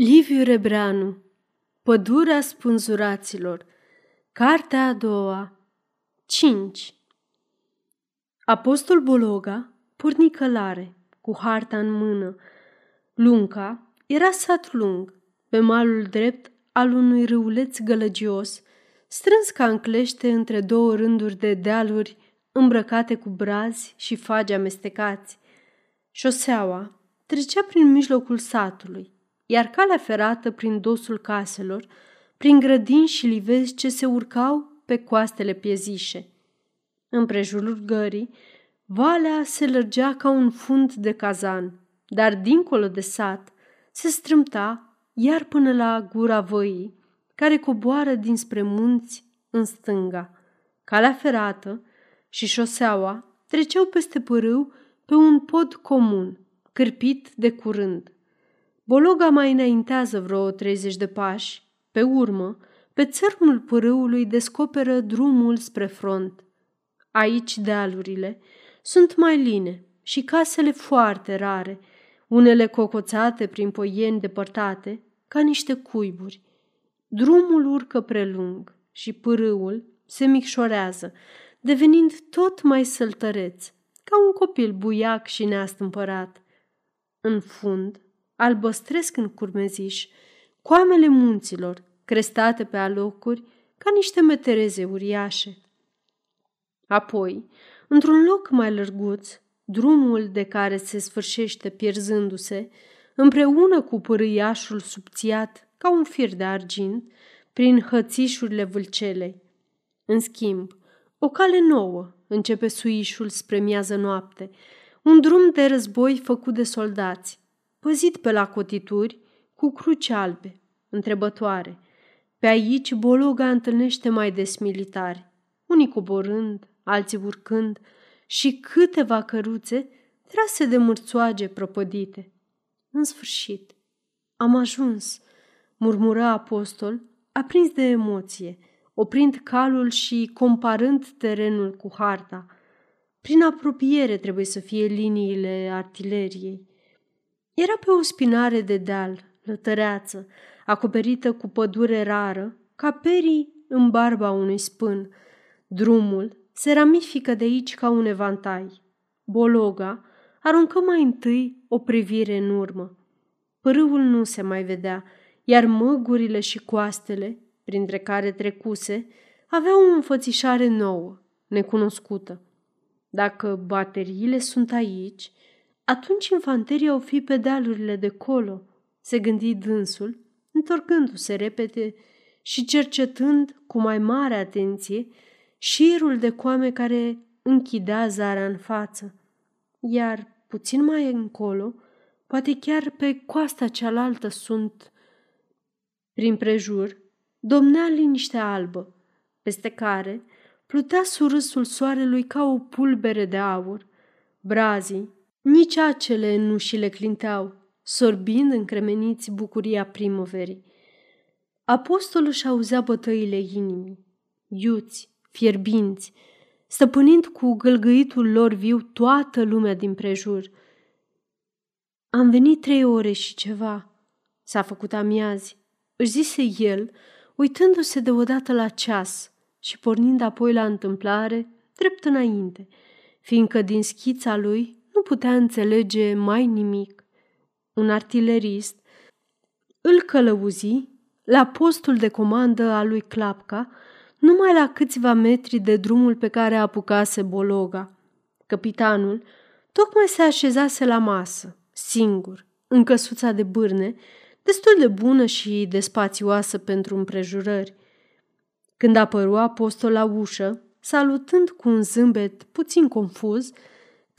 Liviu Rebreanu Pădurea spânzuraților Cartea a doua 5 Apostol Bologa porni călare, cu harta în mână. Lunca era sat lung, pe malul drept al unui râuleț gălăgios, strâns ca în clește între două rânduri de dealuri îmbrăcate cu brazi și fagi amestecați. Șoseaua trecea prin mijlocul satului, iar calea ferată prin dosul caselor, prin grădini și livezi ce se urcau pe coastele piezișe. Împrejurul gării, valea se lărgea ca un fund de cazan, dar dincolo de sat se strâmta iar până la gura văii, care coboară dinspre munți în stânga. Calea ferată și șoseaua treceau peste pârâu pe un pod comun, cârpit de curând. Bologa mai înaintează vreo 30 de pași. Pe urmă, pe țărmul pârâului descoperă drumul spre front. Aici dealurile sunt mai line și casele foarte rare, unele cocoțate prin poieni depărtate, ca niște cuiburi. Drumul urcă prelung și pârâul se micșorează, devenind tot mai săltăreț, ca un copil buiac și neastâmpărat. În fund, albăstresc în curmeziș, coamele munților, crestate pe alocuri, ca niște metereze uriașe. Apoi, într-un loc mai lărguț, drumul de care se sfârșește pierzându-se, împreună cu pârâiașul subțiat ca un fir de argint, prin hățișurile vâlcelei. În schimb, o cale nouă începe suișul spre miază noapte, un drum de război făcut de soldați, păzit pe la cotituri cu cruci albe, întrebătoare. Pe aici Bologa întâlnește mai des militari, unii coborând, alții urcând și câteva căruțe trase de mârțoage prăpădite. În sfârșit, am ajuns, murmură apostol, aprins de emoție, oprind calul și comparând terenul cu harta. Prin apropiere trebuie să fie liniile artileriei. Era pe o spinare de deal, lătăreață, acoperită cu pădure rară, ca perii în barba unui spân. Drumul se ramifică de aici ca un evantai. Bologa aruncă mai întâi o privire în urmă. Pârâul nu se mai vedea, iar măgurile și coastele, printre care trecuse, aveau o înfățișare nouă, necunoscută. Dacă bateriile sunt aici, atunci infanteria o fi pe dealurile de colo, se gândi dânsul, întorcându-se repede și cercetând cu mai mare atenție șirul de coame care închidea zarea în față. Iar puțin mai încolo, poate chiar pe coasta cealaltă sunt. Prin prejur, domnea liniște albă, peste care plutea surâsul soarelui ca o pulbere de aur. Brazii, nici acele nu și le clinteau, sorbind încremeniți bucuria primăverii. Apostolul și auzea bătăile inimii, iuți, fierbinți, stăpânind cu gâlgâitul lor viu toată lumea din prejur. Am venit trei ore și ceva, s-a făcut amiazi, își zise el, uitându-se deodată la ceas și pornind apoi la întâmplare, drept înainte, fiindcă din schița lui nu putea înțelege mai nimic. Un artilerist îl călăuzi la postul de comandă al lui Clapca, numai la câțiva metri de drumul pe care apucase Bologa. Capitanul tocmai se așezase la masă, singur, în căsuța de bârne, destul de bună și de spațioasă pentru împrejurări. Când apăru apostol la ușă, salutând cu un zâmbet puțin confuz,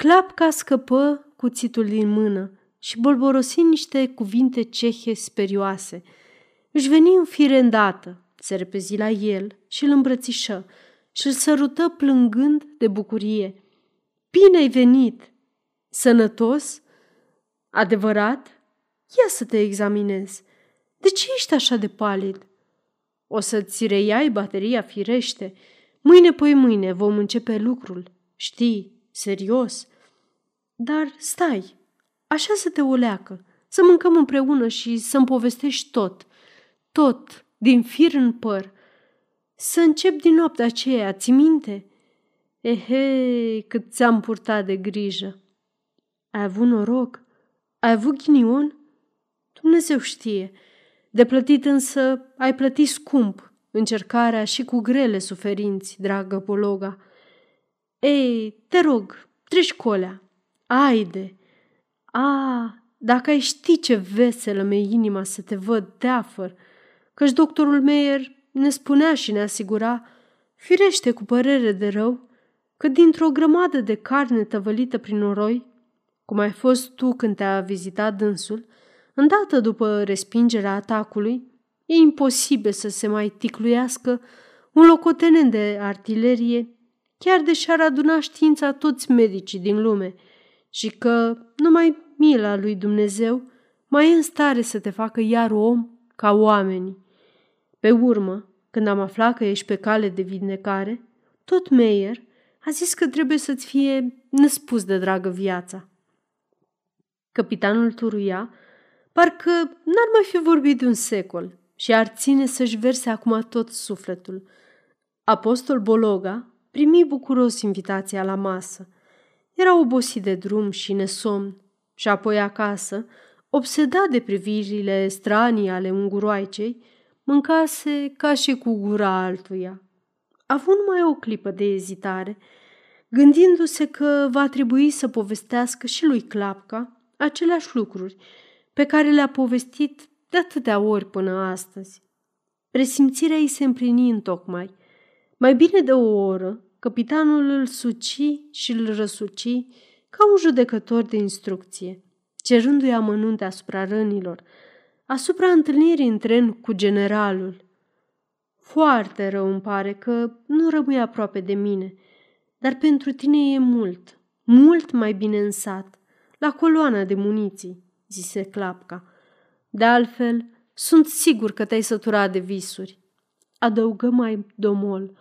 Clapca scăpă cuțitul din mână și bolborosi niște cuvinte cehe sperioase. Își veni în fire îndată, se repezi la el și îl îmbrățișă și îl sărută plângând de bucurie. Bine ai venit! Sănătos? Adevărat? Ia să te examinez. De ce ești așa de palid? O să-ți reiai bateria firește. Mâine, poi mâine vom începe lucrul. Știi, serios. Dar stai, așa să te uleacă, să mâncăm împreună și să-mi povestești tot, tot, din fir în păr. Să încep din noaptea aceea, ți minte? Ehe, cât ți-am purtat de grijă. Ai avut noroc? Ai avut ghinion? Dumnezeu știe. De plătit însă ai plătit scump încercarea și cu grele suferinți, dragă Pologa. Ei, te rog, treci colea. Aide! A, dacă ai ști ce veselă mi inima să te văd teafăr, căci doctorul Meyer ne spunea și ne asigura, firește cu părere de rău, că dintr-o grămadă de carne tăvălită prin noroi, cum ai fost tu când te-a vizitat dânsul, îndată după respingerea atacului, e imposibil să se mai ticluiască un locotenent de artilerie, chiar de și-ar aduna știința toți medicii din lume, și că numai mila lui Dumnezeu mai e în stare să te facă iar om ca oamenii. Pe urmă, când am aflat că ești pe cale de vindecare, tot Meyer a zis că trebuie să-ți fie nespus de dragă viața. Capitanul turuia, parcă n-ar mai fi vorbit de un secol și ar ține să-și verse acum tot sufletul. Apostol Bologa primi bucuros invitația la masă. Era obosit de drum și nesomn și apoi acasă, obsedat de privirile stranii ale unguroaicei, mâncase ca și cu gura altuia. Având mai o clipă de ezitare, gândindu-se că va trebui să povestească și lui Clapca aceleași lucruri pe care le-a povestit de atâtea ori până astăzi. Presimțirea ei se împlini în tocmai. Mai bine de o oră, capitanul îl suci și îl răsuci ca un judecător de instrucție, cerându-i amănunte asupra rănilor, asupra întâlnirii în tren cu generalul. Foarte rău îmi pare că nu rămâi aproape de mine, dar pentru tine e mult, mult mai bine în sat, la coloana de muniții, zise Clapca. De altfel, sunt sigur că te-ai săturat de visuri. Adăugă mai domol,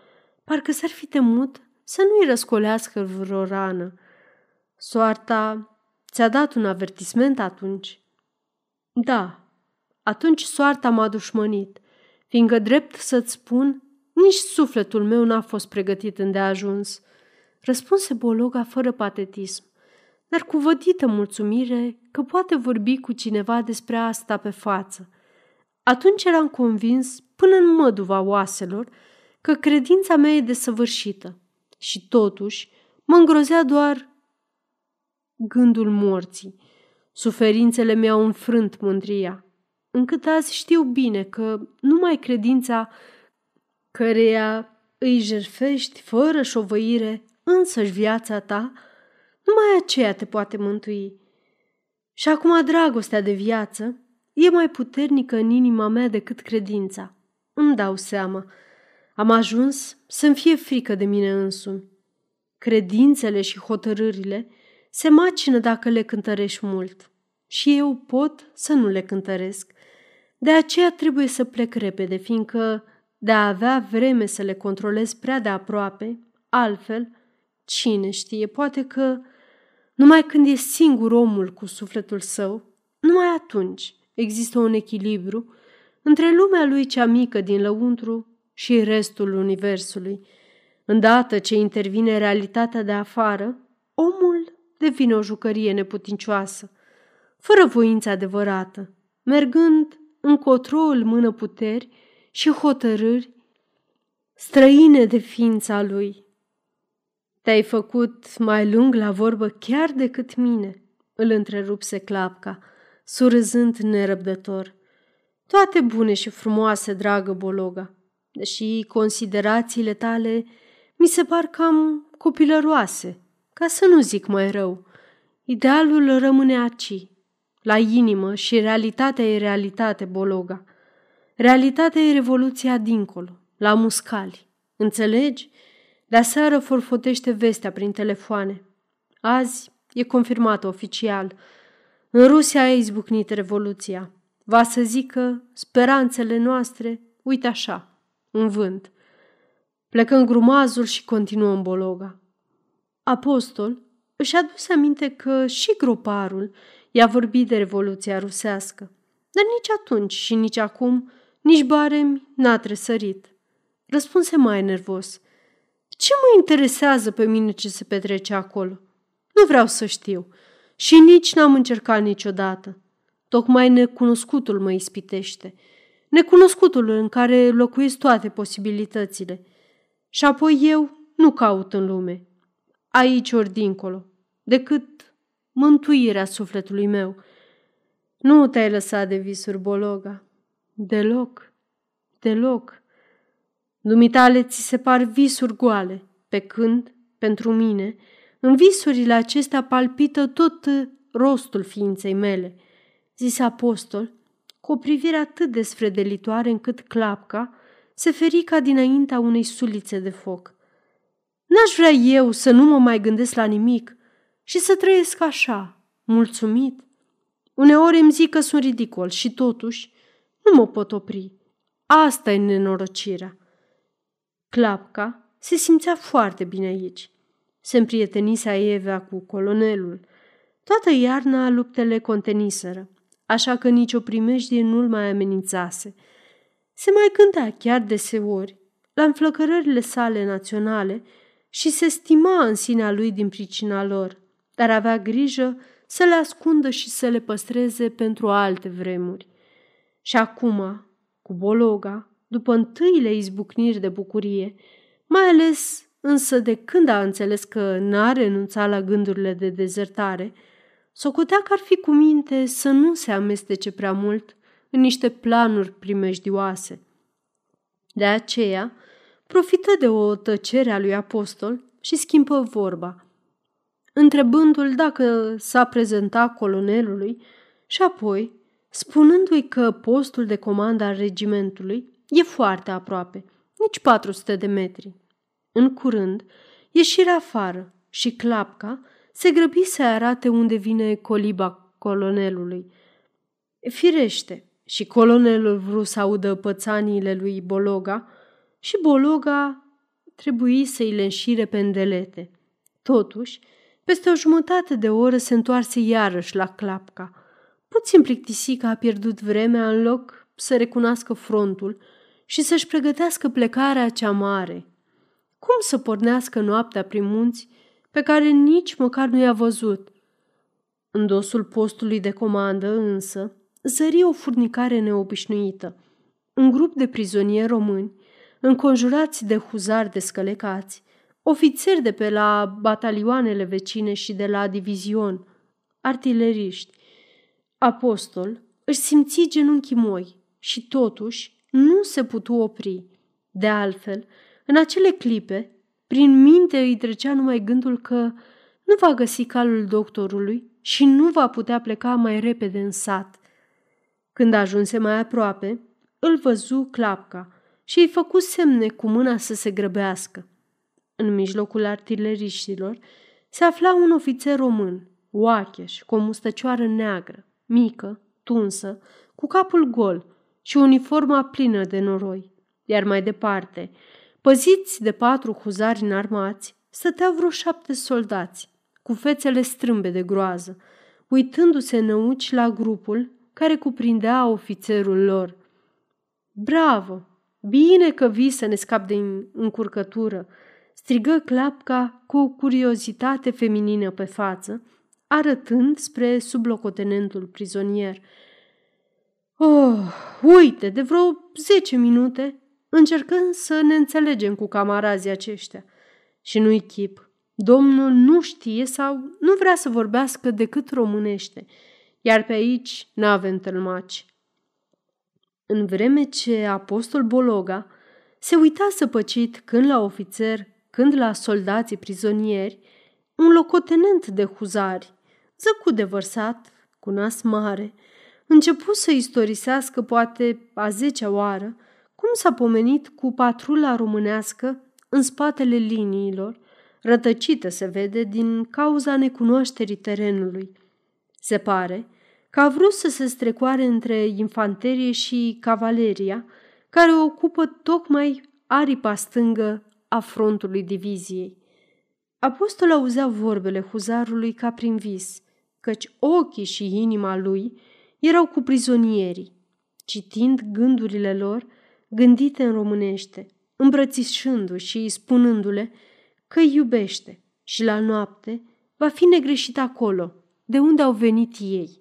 parcă s-ar fi temut să nu-i răscolească vreo rană. Soarta ți-a dat un avertisment atunci? Da, atunci soarta m-a dușmănit, fiindcă drept să-ți spun, nici sufletul meu n-a fost pregătit îndeajuns. Răspunse Bologa fără patetism, dar cu vădită mulțumire că poate vorbi cu cineva despre asta pe față. Atunci eram convins, până în măduva oaselor, că credința mea e desăvârșită. Și totuși mă îngrozea doar gândul morții. Suferințele mi-au înfrânt mândria, încât azi știu bine că numai credința căreia îi jerfești fără șovăire însăși viața ta, numai aceea te poate mântui. Și acum dragostea de viață e mai puternică în inima mea decât credința. Îmi dau seama. Am ajuns să-mi fie frică de mine însumi. Credințele și hotărârile se macină dacă le cântărești mult și eu pot să nu le cântăresc. De aceea trebuie să plec repede, fiindcă de a avea vreme să le controlez prea de aproape, altfel, cine știe, poate că numai când e singur omul cu sufletul său, numai atunci există un echilibru între lumea lui cea mică din lăuntru și restul universului. Îndată ce intervine realitatea de afară, omul devine o jucărie neputincioasă, fără voință adevărată, mergând încotro îl mână puteri și hotărâri străine de ființa lui. Te-ai făcut mai lung la vorbă chiar decât mine, îl întrerupse Clapca, surâzând nerăbdător. Toate bune și frumoase, dragă Bologa, deși considerațiile tale mi se par cam copilăroase, ca să nu zic mai rău. Idealul rămâne aci, la inimă și realitatea e realitate, Bologa. Realitatea e revoluția dincolo, la muscali. Înțelegi? De aseară forfotește vestea prin telefoane. Azi e confirmată oficial. În Rusia a izbucnit revoluția. Va să zică speranțele noastre, uite așa, în vânt. Plecăm grumazul și continuăm bologa. Apostol își aduse aminte că și groparul i-a vorbit de Revoluția rusească, dar nici atunci și nici acum, nici baremi n-a tresărit. Răspunse mai nervos. Ce mă interesează pe mine ce se petrece acolo? Nu vreau să știu și nici n-am încercat niciodată. Tocmai necunoscutul mă ispitește. Necunoscutul în care locuiesc toate posibilitățile. Și apoi eu nu caut în lume, aici ori dincolo, decât mântuirea sufletului meu. Nu te-ai lăsat de visuri, Bologa. Deloc, deloc. Dumitale ți se par visuri goale, pe când, pentru mine, în visurile acestea palpită tot rostul ființei mele, zise apostol, cu o privire atât de sfredelitoare încât clapca se feri ca dinaintea unei sulițe de foc. N-aș vrea eu să nu mă mai gândesc la nimic și să trăiesc așa, mulțumit. Uneori îmi zic că sunt ridicol și totuși nu mă pot opri. Asta e nenorocirea. Clapca se simțea foarte bine aici. Se împrietenise Evea cu colonelul. Toată iarna luptele conteniseră, așa că nicio primejdie nu-l mai amenințase. Se mai gândea chiar deseori la înflăcărările sale naționale și se stima în sinea lui din pricina lor, dar avea grijă să le ascundă și să le păstreze pentru alte vremuri. Și acum, cu Bologa, după întâile izbucniri de bucurie, mai ales însă de când a înțeles că n-a renunțat la gândurile de dezertare, socotea că ar fi cu minte să nu se amestece prea mult în niște planuri primejdioase. De aceea, profită de o tăcere a lui apostol și schimbă vorba, întrebându-l dacă s-a prezentat colonelului și apoi spunându-i că postul de comandă al regimentului e foarte aproape, nici 400 de metri. În curând, ieșirea afară și clapca se grăbi să arate unde vine coliba colonelului. Firește, și colonelul vrut să audă pățaniile lui Bologa și Bologa trebuie să-i le înșire pendelete. Totuși, peste o jumătate de oră se întoarse iarăși la clapca. Puțin plictisică a pierdut vremea în loc să recunoască frontul și să-și pregătească plecarea cea mare. Cum să pornească noaptea prin munți pe care nici măcar nu i-a văzut? În dosul postului de comandă, însă, zări o furnicare neobișnuită. Un grup de prizonieri români, înconjurați de huzari descălecați, ofițeri de pe la batalioanele vecine și de la divizion, artileriști. Apostol își simți genunchii moi și totuși nu se putu opri. De altfel, în acele clipe, prin minte îi trecea numai gândul că nu va găsi calul doctorului și nu va putea pleca mai repede în sat. Când ajunse mai aproape, îl văzu clapca și îi făcu semne cu mâna să se grăbească. În mijlocul artileriștilor se afla un ofițer român, oacheș, cu o mustăcioară neagră, mică, tunsă, cu capul gol și uniforma plină de noroi. Iar mai departe, păziți de patru huzari înarmați, stăteau vreo șapte soldați, cu fețele strâmbe de groază, uitându-se înăuci la grupul care cuprindea ofițerul lor. Bravo! Bine că vii să ne scap de încurcătură!" strigă Clapca cu o curiozitate feminină pe față, arătând spre sublocotenentul prizonier. Oh, uite, de vreo zece minute încercăm să ne înțelegem cu camarazii aceștia. Și nu-i chip. Domnul nu știe sau nu vrea să vorbească decât românește – iar pe aici n-avem tălmaci. În vreme ce apostol Bologa se uita săpăcit când la ofițer, când la soldații prizonieri, un locotenent de huzari, zăcut de vărsat, cu nas mare, început să istorisească poate a zecea oară cum s-a pomenit cu patrula românească în spatele liniilor, rătăcită se vede din cauza necunoașterii terenului – se pare că a vrut să se strecoare între infanterie și cavaleria, care ocupă tocmai aripa stângă a frontului diviziei. Apostol auzea vorbele huzarului ca prin vis, căci ochii și inima lui erau cu prizonierii, citind gândurile lor gândite în românește, îmbrățișându-și și spunându-le că îi iubește și la noapte va fi negreșit acolo, de unde au venit ei.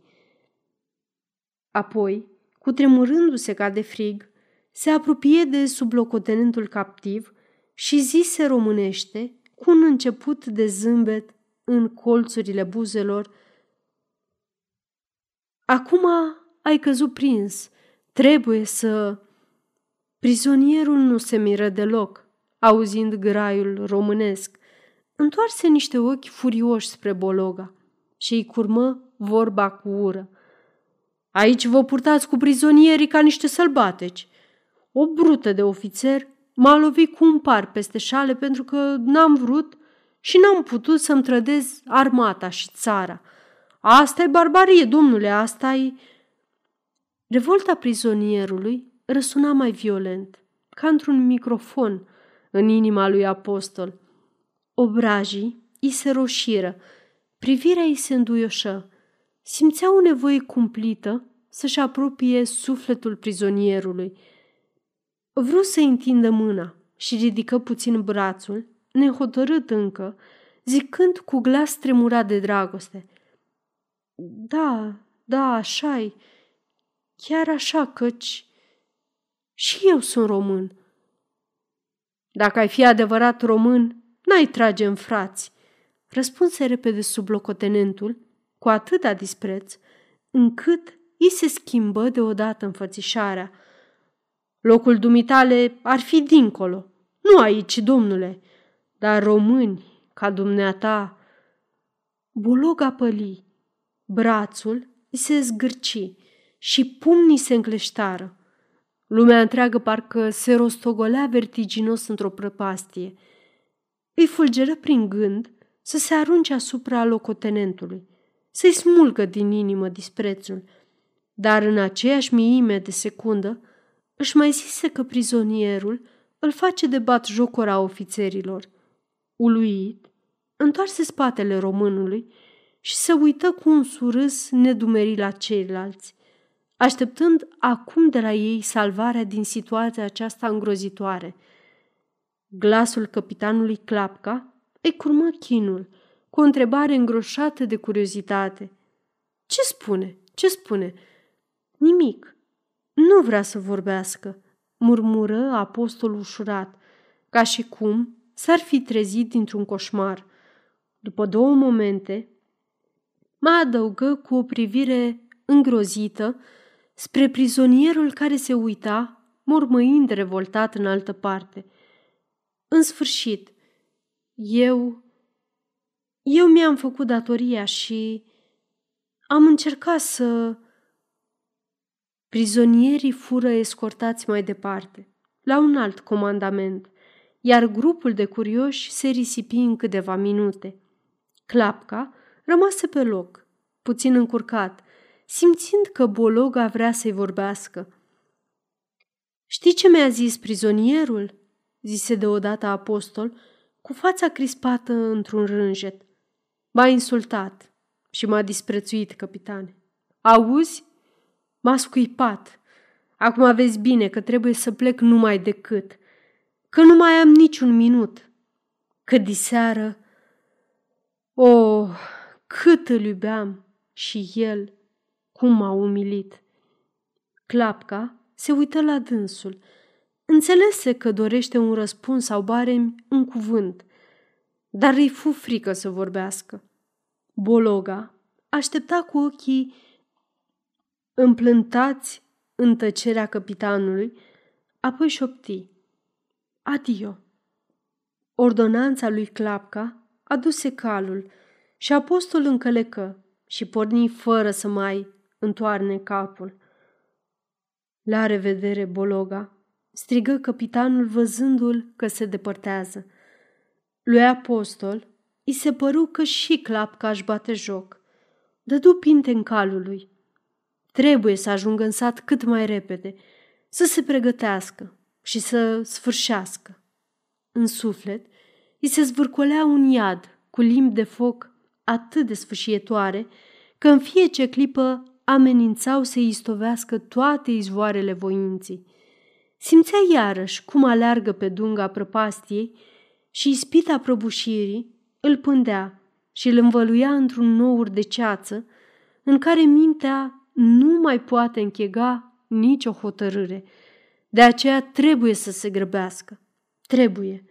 Apoi, cu tremurându-se ca de frig, se apropie de sublocotenentul captiv și zise românește, cu un început de zâmbet în colțurile buzelor, Acum ai căzut prins, trebuie să... Prizonierul nu se miră deloc, auzind graiul românesc. Întoarse niște ochi furioși spre Bologa și îi curmă vorba cu ură. Aici vă purtați cu prizonierii ca niște sălbateci. O brută de ofițer m-a lovit cu un par peste șale pentru că n-am vrut și n-am putut să-mi trădez armata și țara. Asta e barbarie, domnule, asta e... Revolta prizonierului răsuna mai violent, ca într-un microfon în inima lui apostol. Obrajii îi se roșiră, privirea îi se înduioșă. Simțea o nevoie cumplită să-și apropie sufletul prizonierului. Vreau să întindă mâna și ridică puțin brațul, nehotărât încă, zicând cu glas tremurat de dragoste. Da, da, așa-i. Chiar așa, căci și eu sunt român. Dacă ai fi adevărat român, n-ai trage în frați, răspunse repede sublocotenentul, cu atâta dispreț, încât îi se schimbă deodată înfățișarea. Locul dumitale ar fi dincolo, nu aici, domnule, dar români ca dumneata. Buloga păli, brațul îi se zgârci și pumnii se încleștară. Lumea întreagă parcă se rostogolea vertiginos într-o prăpastie. Îi fulgeră prin gând să se arunce asupra locotenentului, să-i smulgă din inimă disprețul. Dar în aceeași miime de secundă își mai zise că prizonierul îl face de bat jocora ofițerilor. Uluit, întoarse spatele românului și se uită cu un surâs nedumerit la ceilalți așteptând acum de la ei salvarea din situația aceasta îngrozitoare. Glasul capitanului Clapca îi curmă chinul, cu o întrebare îngroșată de curiozitate. Ce spune? Ce spune? Nimic. Nu vrea să vorbească, murmură apostolul ușurat, ca și cum s-ar fi trezit dintr-un coșmar. După două momente, mai adăugă cu o privire îngrozită spre prizonierul care se uita, mormăind revoltat în altă parte. În sfârșit, eu... Eu mi-am făcut datoria și am încercat să... Prizonierii fură escortați mai departe, la un alt comandament, iar grupul de curioși se risipi în câteva minute. Clapca rămase pe loc, puțin încurcat, simțind că Bologa vrea să-i vorbească. Știi ce mi-a zis prizonierul?" zise deodată apostol, cu fața crispată într-un rânjet. M-a insultat și m-a disprețuit, capitane. Auzi? M-a scuipat. Acum vezi bine că trebuie să plec numai decât, că nu mai am niciun minut. Că diseară... Oh, cât îl iubeam și el cum m-a umilit. Clapca se uită la dânsul. Înțelese că dorește un răspuns sau barem un cuvânt, dar îi fu frică să vorbească. Bologa aștepta cu ochii împlântați în tăcerea capitanului, apoi șopti. Adio! Ordonanța lui Clapca aduse calul și apostol încălecă și porni fără să mai întoarne capul. La revedere, Bologa, strigă capitanul văzându-l că se depărtează. Lui Apostol îi se păru că și clapcaș își bate joc. Dădu pinte în calul lui. Trebuie să ajungă în sat cât mai repede, să se pregătească și să sfârșească. În suflet îi se zvârcolea un iad cu limbi de foc atât de sfâșietoare că în fiecare clipă amenințau să istovească toate izvoarele voinții. Simțea iarăși cum aleargă pe dunga prăpastiei și ispita prăbușirii îl pândea și îl învăluia într-un nour de ceață în care mintea nu mai poate închega nicio hotărâre. De aceea trebuie să se grăbească. Trebuie.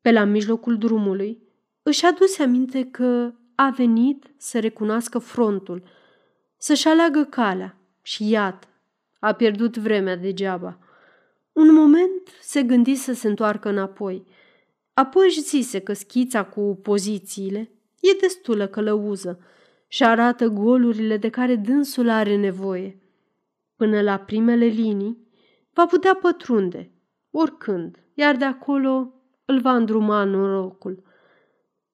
Pe la mijlocul drumului își aduse aminte că a venit să recunoască frontul, să-și aleagă calea și iată, a pierdut vremea degeaba. Un moment se gândi să se întoarcă înapoi, apoi își zise că schița cu pozițiile e destulă călăuză și arată golurile de care dânsul are nevoie. Până la primele linii va putea pătrunde, oricând, iar de acolo îl va îndruma norocul.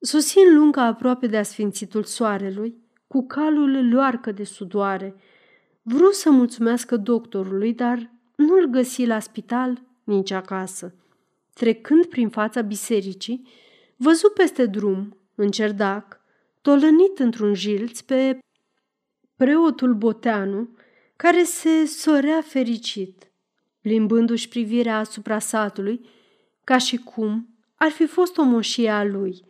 Sosi în lunga aproape de asfințitul soarelui, cu calul luarcă de sudoare. Vreau să mulțumească doctorului, dar nu-l găsi la spital nici acasă. Trecând prin fața bisericii, văzu peste drum, în cerdac, tolănit într-un jilț pe preotul Boteanu, care se sorea fericit, plimbându-și privirea asupra satului, ca și cum ar fi fost o moșie a lui.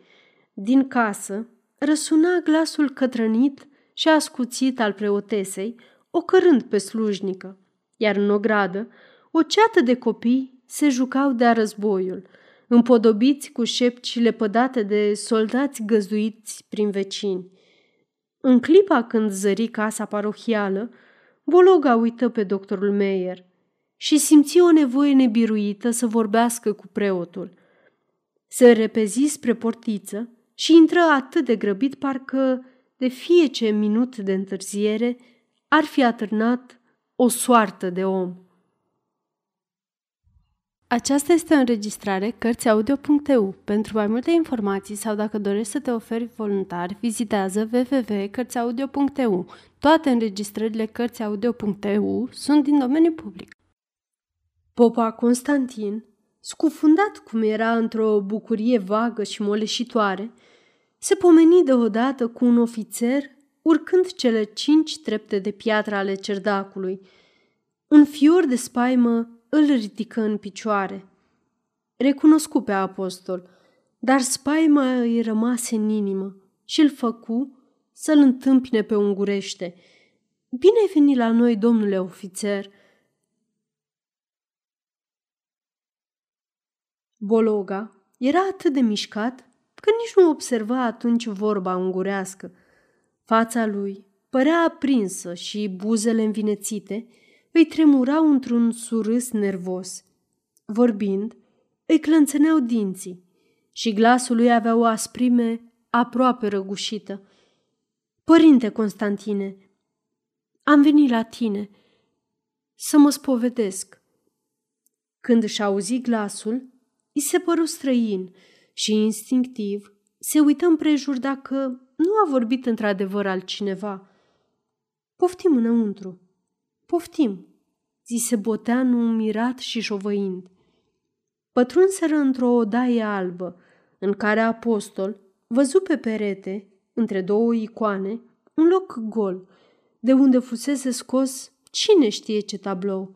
Din casă răsuna glasul cătrănit și ascuțit al preotesei, ocărând pe slujnică, iar în ogradă o ceată de copii se jucau de-a războiul, împodobiți cu șepcile pădate de soldați găzduiți prin vecini. În clipa când zări casa parohială, Bologa uită pe doctorul Meyer și simți o nevoie nebiruită să vorbească cu preotul. Se repezi spre portiță și intră atât de grăbit parcă de fiece minut de întârziere ar fi atârnat o soartă de om. Aceasta este o înregistrare Cărțiaudio.eu. Pentru mai multe informații sau dacă dorești să te oferi voluntar, vizitează www.cărțiaudio.eu. Toate înregistrările Cărțiaudio.eu sunt din domeniu public. Popa Constantin, scufundat cum era într-o bucurie vagă și moleșitoare, se pomeni deodată cu un ofițer urcând cele cinci trepte de piatră ale cerdacului. Un fior de spaimă îl ridică în picioare. Recunoscu pe apostol, dar spaima îi rămase în inimă și îl făcu să-l întâmpine pe ungurește. Bine ai venit la noi, domnule ofițer!" Bologa era atât de mișcat că nici nu observa atunci vorba ungurească. Fața lui părea aprinsă și buzele învinețite îi tremurau într-un surâs nervos. Vorbind, îi clănțăneau dinții și glasul lui avea o asprime aproape răgușită. Părinte Constantine, am venit la tine să mă spovedesc. Când își auzi glasul, îi se păru străin și instinctiv se uită împrejur dacă nu a vorbit într-adevăr altcineva. Poftim înăuntru, poftim, zise Boteanu mirat și șovăind. Pătrunseră într-o odaie albă, în care apostol văzu pe perete, între două icoane, un loc gol, de unde fusese scos cine știe ce tablou.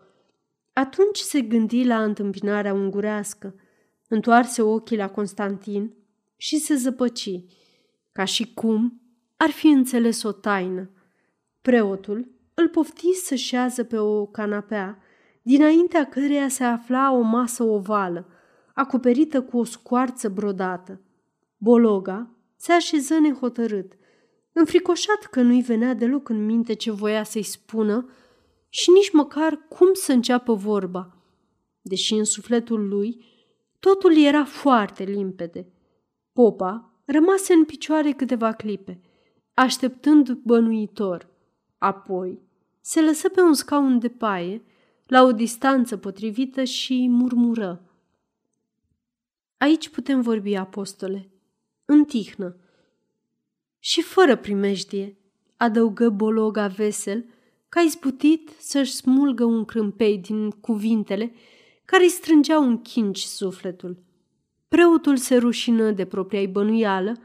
Atunci se gândi la întâmpinarea ungurească, întoarse ochii la Constantin și se zăpăci, ca și cum ar fi înțeles o taină. Preotul îl pofti să șează pe o canapea, dinaintea căreia se afla o masă ovală, acoperită cu o scoarță brodată. Bologa se așeză nehotărât, înfricoșat că nu-i venea deloc în minte ce voia să-i spună și nici măcar cum să înceapă vorba, deși în sufletul lui totul era foarte limpede. Popa rămase în picioare câteva clipe, așteptând bănuitor. Apoi se lăsă pe un scaun de paie, la o distanță potrivită și murmură. Aici putem vorbi, apostole, în tihnă. Și fără primejdie, adăugă Bologa vesel, că a izbutit să-și smulgă un crâmpei din cuvintele care îi strângeau în chinci sufletul. Preotul se rușină de propria bănuială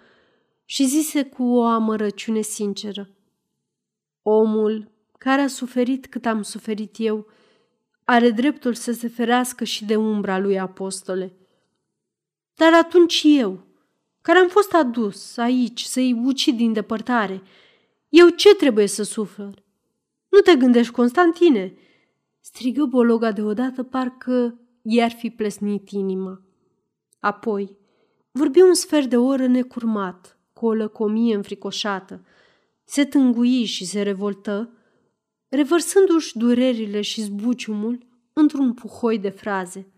și zise cu o amărăciune sinceră. Omul care a suferit cât am suferit eu are dreptul să se ferească și de umbra lui apostole. Dar atunci eu, care am fost adus aici să-i ucid din depărtare, eu ce trebuie să sufăr? Nu te gândești, Constantine!" Strigă Bologa deodată, parcă i-ar fi plesnit inima. Apoi, vorbi un sfert de oră necurmat, cu o lăcomie înfricoșată. Se tângui și se revoltă, revărsându-și durerile și zbuciumul într-un puhoi de fraze.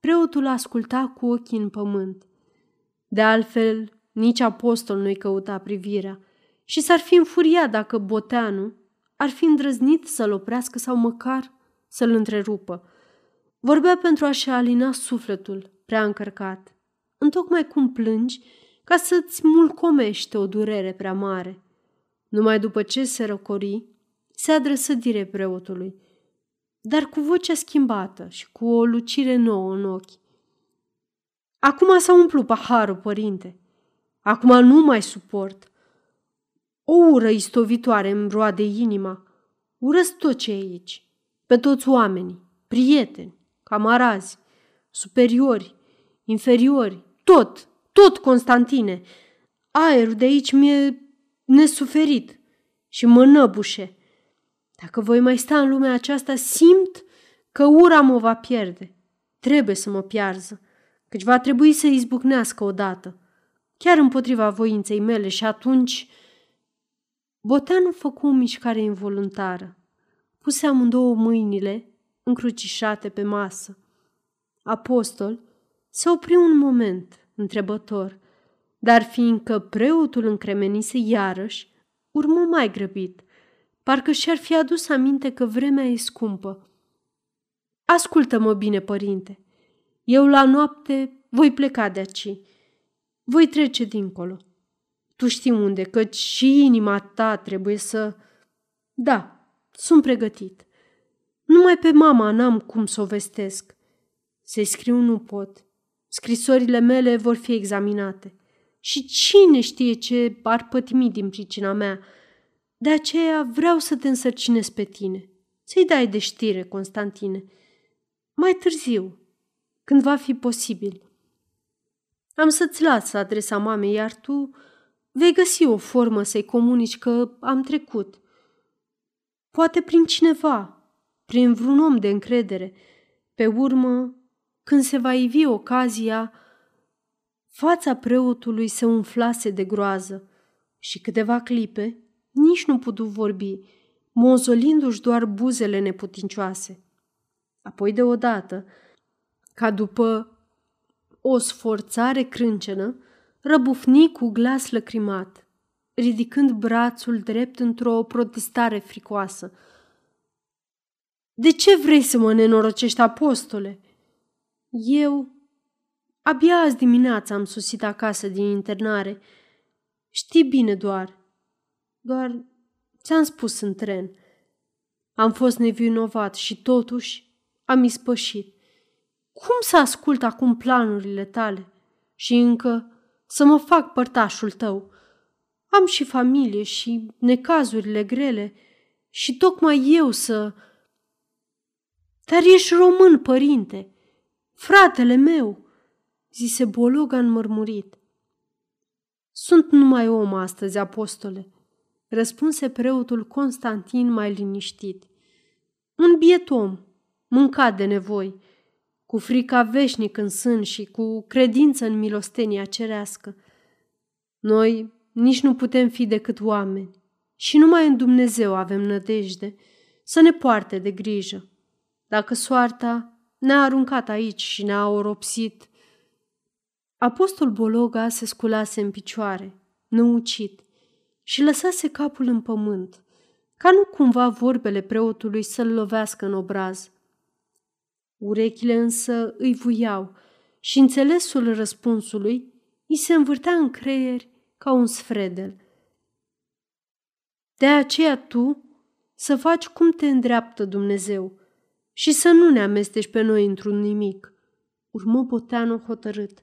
Preotul asculta cu ochii în pământ. De altfel, nici apostol nu-i căuta privirea și s-ar fi înfuriat dacă Boteanu ar fi îndrăznit să-l oprească sau măcar să-l întrerupă. Vorbea pentru a-și alina sufletul prea încărcat, întocmai cum plângi ca să-ți mulcomește o durere prea mare. Numai după ce se răcori, se adresă direct preotului, dar cu vocea schimbată și cu o lucire nouă în ochi. Acum s-a umplut paharul, părinte. Acum nu mai suport. O ură istovitoare îmi roade inima. Urăsc tot ce e aici, pe toți oamenii, prieteni, camarazi, superiori, inferiori, tot, tot, Constantine. Aerul de aici mi-e nesuferit și mă năbușe. Dacă voi mai sta în lumea aceasta, simt că ura mă va pierde. Trebuie să mă piarză, căci va trebui să izbucnească odată, chiar împotriva voinței mele și atunci... Boteanu făcu o mișcare involuntară. Puse amândouă mâinile încrucișate pe masă. Apostol se opri un moment, întrebător, dar fiindcă preotul încremenise iarăși, urmă mai grăbit – Parcă și-ar fi adus aminte că vremea e scumpă. Ascultă-mă bine, părinte. Eu la noapte voi pleca de aici. Voi trece dincolo. Tu știi unde, căci și inima ta trebuie să... Da, sunt pregătit. Numai pe mama n-am cum să o vestesc. Să-i scriu nu pot. Scrisorile mele vor fi examinate. Și cine știe ce ar pătimi din pricina mea – de aceea vreau să te însărcinez pe tine, să-i dai de știre, Constantine. Mai târziu, când va fi posibil. Am să-ți las adresa mamei, iar tu vei găsi o formă să-i comunici că am trecut. Poate prin cineva, prin vreun om de încredere. Pe urmă, când se va ivi ocazia, fața preotului se umflase de groază și câteva clipe nici nu putu vorbi, mozolindu-și doar buzele neputincioase. Apoi deodată, ca după o sforțare crâncenă, răbufni cu glas lăcrimat, ridicând brațul drept într-o protestare fricoasă. De ce vrei să mă nenorocești, apostole?" Eu, abia azi dimineața am susit acasă din internare. Știi bine doar, doar ți-am spus în tren. Am fost nevinovat și totuși am ispășit. Cum să ascult acum planurile tale și încă să mă fac părtașul tău? Am și familie și necazurile grele și tocmai eu să... Dar ești român, părinte, fratele meu, zise Bologa înmărmurit. Sunt numai om astăzi, apostole, răspunse preotul Constantin mai liniștit. Un biet om, mâncat de nevoi, cu frica veșnic în sân și cu credință în milostenia cerească. Noi nici nu putem fi decât oameni și numai în Dumnezeu avem nădejde să ne poarte de grijă. Dacă soarta ne-a aruncat aici și ne-a oropsit, Apostol Bologa se sculase în picioare, năucit, și lăsase capul în pământ, ca nu cumva vorbele preotului să-l lovească în obraz. Urechile însă îi vuiau și înțelesul răspunsului îi se învârtea în creier ca un sfredel. De aceea tu să faci cum te îndreaptă Dumnezeu și să nu ne amesteci pe noi într-un nimic, urmă Boteanu hotărât,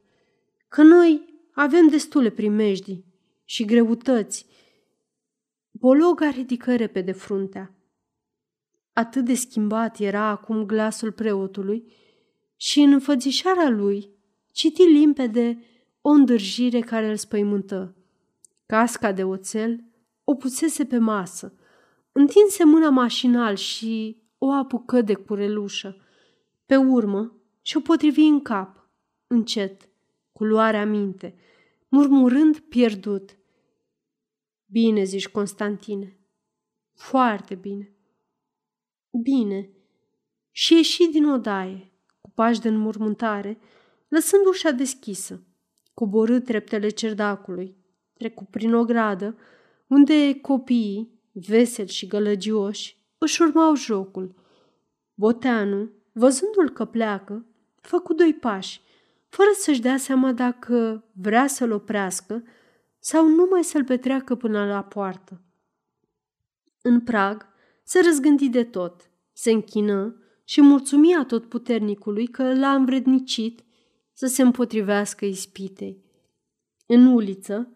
că noi avem destule primejdii și greutăți Bologa ridică repede fruntea. Atât de schimbat era acum glasul preotului și în înfățișarea lui citi limpede o îndârjire care îl spăimântă. Casca de oțel o pusese pe masă, întinse mâna mașinal și o apucă de curelușă. Pe urmă și-o potrivi în cap, încet, cu luarea minte, murmurând pierdut. Bine, zici, Constantine. Foarte bine. Bine. Și ieși din odaie, cu pași de înmormântare, lăsând ușa deschisă. Coborâ treptele cerdacului, trecu prin o gradă, unde copiii, veseli și gălăgioși, își urmau jocul. Boteanu, văzându-l că pleacă, făcu doi pași, fără să-și dea seama dacă vrea să-l oprească sau numai să-l petreacă până la poartă. În prag se răzgândi de tot, se închină și mulțumia tot puternicului că l-a învrednicit să se împotrivească ispitei. În uliță,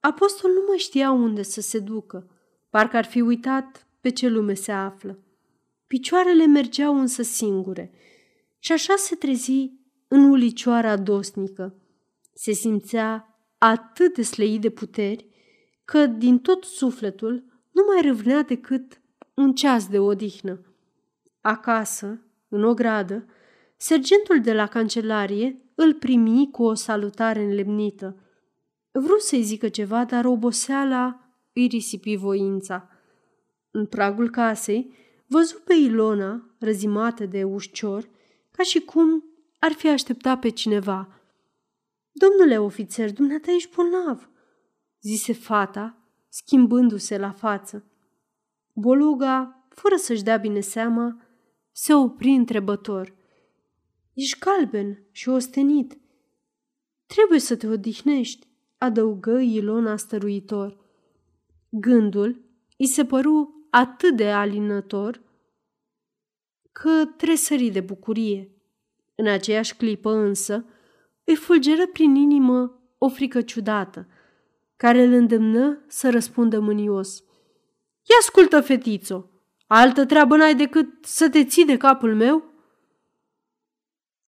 apostol nu mai știa unde să se ducă, parcă ar fi uitat pe ce lume se află. Picioarele mergeau însă singure și așa se trezi în ulicioara dosnică. Se simțea atât de sleit de puteri că din tot sufletul nu mai râvnea decât un ceas de odihnă. Acasă, în o gradă, sergentul de la cancelarie îl primi cu o salutare înlemnită. Vreau să-i zică ceva, dar oboseala îi risipi voința. În pragul casei, văzu pe Ilona, răzimată de ușcior, ca și cum ar fi așteptat pe cineva. Domnule ofițer, dumneata ești bolnav, zise fata, schimbându-se la față. Boluga, fără să-și dea bine seama, se opri întrebător. Ești galben și ostenit. Trebuie să te odihnești, adăugă Ilona stăruitor. Gândul îi se păru atât de alinător că tresări de bucurie. În aceeași clipă însă îi fulgeră prin inimă o frică ciudată, care îl îndemnă să răspundă mânios. Ia ascultă, fetițo, altă treabă n-ai decât să te ții de capul meu?"